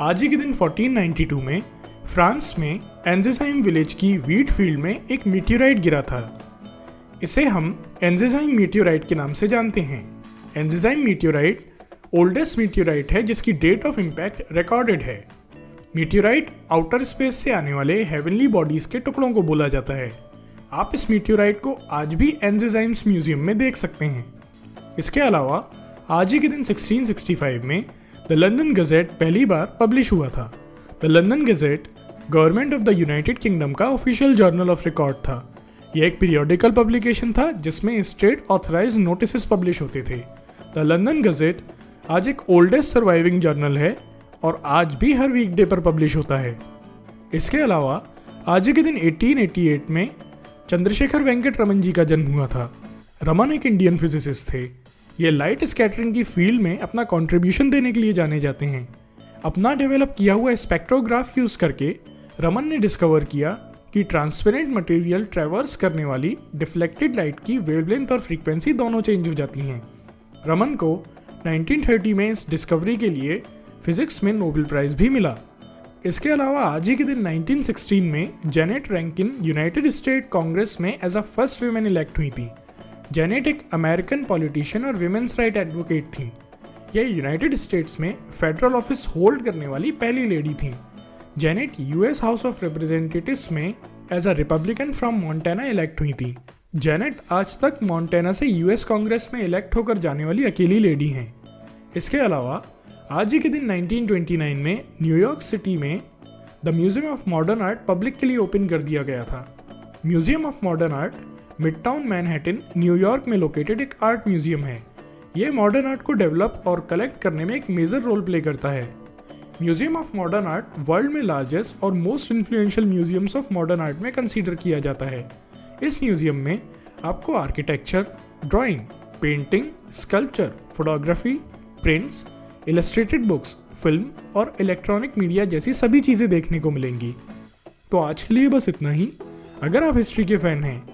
आज ही के दिन 1492 में, फ्रांस में एंजेसाइम विलेज की वीट फ़ील्ड में एक मीटियोराइट गिरा था। इसे हम एंजेसाइम मीटियोराइट के नाम से जानते हैं। एंजेसाइम मीटियोराइट ओल्डेस्ट मीटियोराइट है, जिसकी डेट ऑफ़ इम्पैक्ट रिकॉर्डेड है। मीटियोराइट आउटर स्पेस से आने वाले हेवनली बॉडीज के टुकड़ों को बोला जाता है। आप इस मीटियोराइट को आज भी एंजेजाइम्स म्यूज़ियम में देख सकते हैं। इसके अलावा, आज ही के दिन 1665 में द लंदन गजेट पहली बार पब्लिश हुआ था। The London Gazette government of the United Kingdom का ऑफिशियल जर्नल ऑफ़ रिकॉर्ड था। यह एक पीरियोडिकल पब्लिकेशन था, जिसमें स्टेट ऑथराइज नोटिस पब्लिश होते थे। द लंदन गजेट आज एक ओल्डेस्ट सर्वाइविंग जर्नल है और आज भी हर वीकडे पर पब्लिश होता है। इसके अलावा, आज के दिन 1888 में चंद्रशेखर वेंकट रमन जी का जन्म हुआ था। रमन एक इंडियन फिजिसिस्ट थे। ये लाइट स्कैटरिंग की फ़ील्ड में अपना कंट्रीब्यूशन देने के लिए जाने जाते हैं। अपना डेवलप किया हुआ स्पेक्ट्रोग्राफ यूज़ करके रमन ने डिस्कवर किया कि ट्रांसपेरेंट मटेरियल ट्रेवर्स करने वाली डिफ्लेक्टेड लाइट की वेवलेंथ और फ्रीक्वेंसी दोनों चेंज हो जाती हैं। रमन को 1930 में इस डिस्कवरी के लिए फिजिक्स में नोबेल प्राइज भी मिला। इसके अलावा आज ही के दिन 1916 में Jeannette Rankin United State Congress में as a first women elect हुई थी। जेनेट एक अमेरिकन पॉलिटिशियन और विमेंस राइट एडवोकेट थी। यह यूनाइटेड स्टेट्स में फेडरल ऑफ़िस होल्ड करने वाली पहली लेडी थी। Jeannette US House of Representatives में as a Republican from Montana elect हुई थी। जेनेट आज तक मोन्टेना से यूएस कांग्रेस में इलेक्ट होकर जाने वाली अकेली लेडी हैं। इसके अलावा, आज ही के दिन 1929 में न्यूयॉर्क सिटी में the museum of modern art public के लिए ओपन कर दिया गया था। Museum of modern art midtown Manhattan New York में लोकेटेड एक आर्ट म्यूज़ियम है। यह मॉडर्न आर्ट को डेवलप और कलेक्ट करने में एक मेजर रोल प्ले करता है। Museum of modern art world में लार्जेस्ट और most influential museums of modern art में कंसीडर किया जाता है। इस म्यूज़ियम में आपको architecture drawing painting sculpture photography prints illustrated books film और इलेक्ट्रॉनिक मीडिया जैसी सभी चीज़ें देखने को मिलेंगी। तो आज के लिए बस इतना ही। अगर आप हिस्ट्री के फ़ैन हैं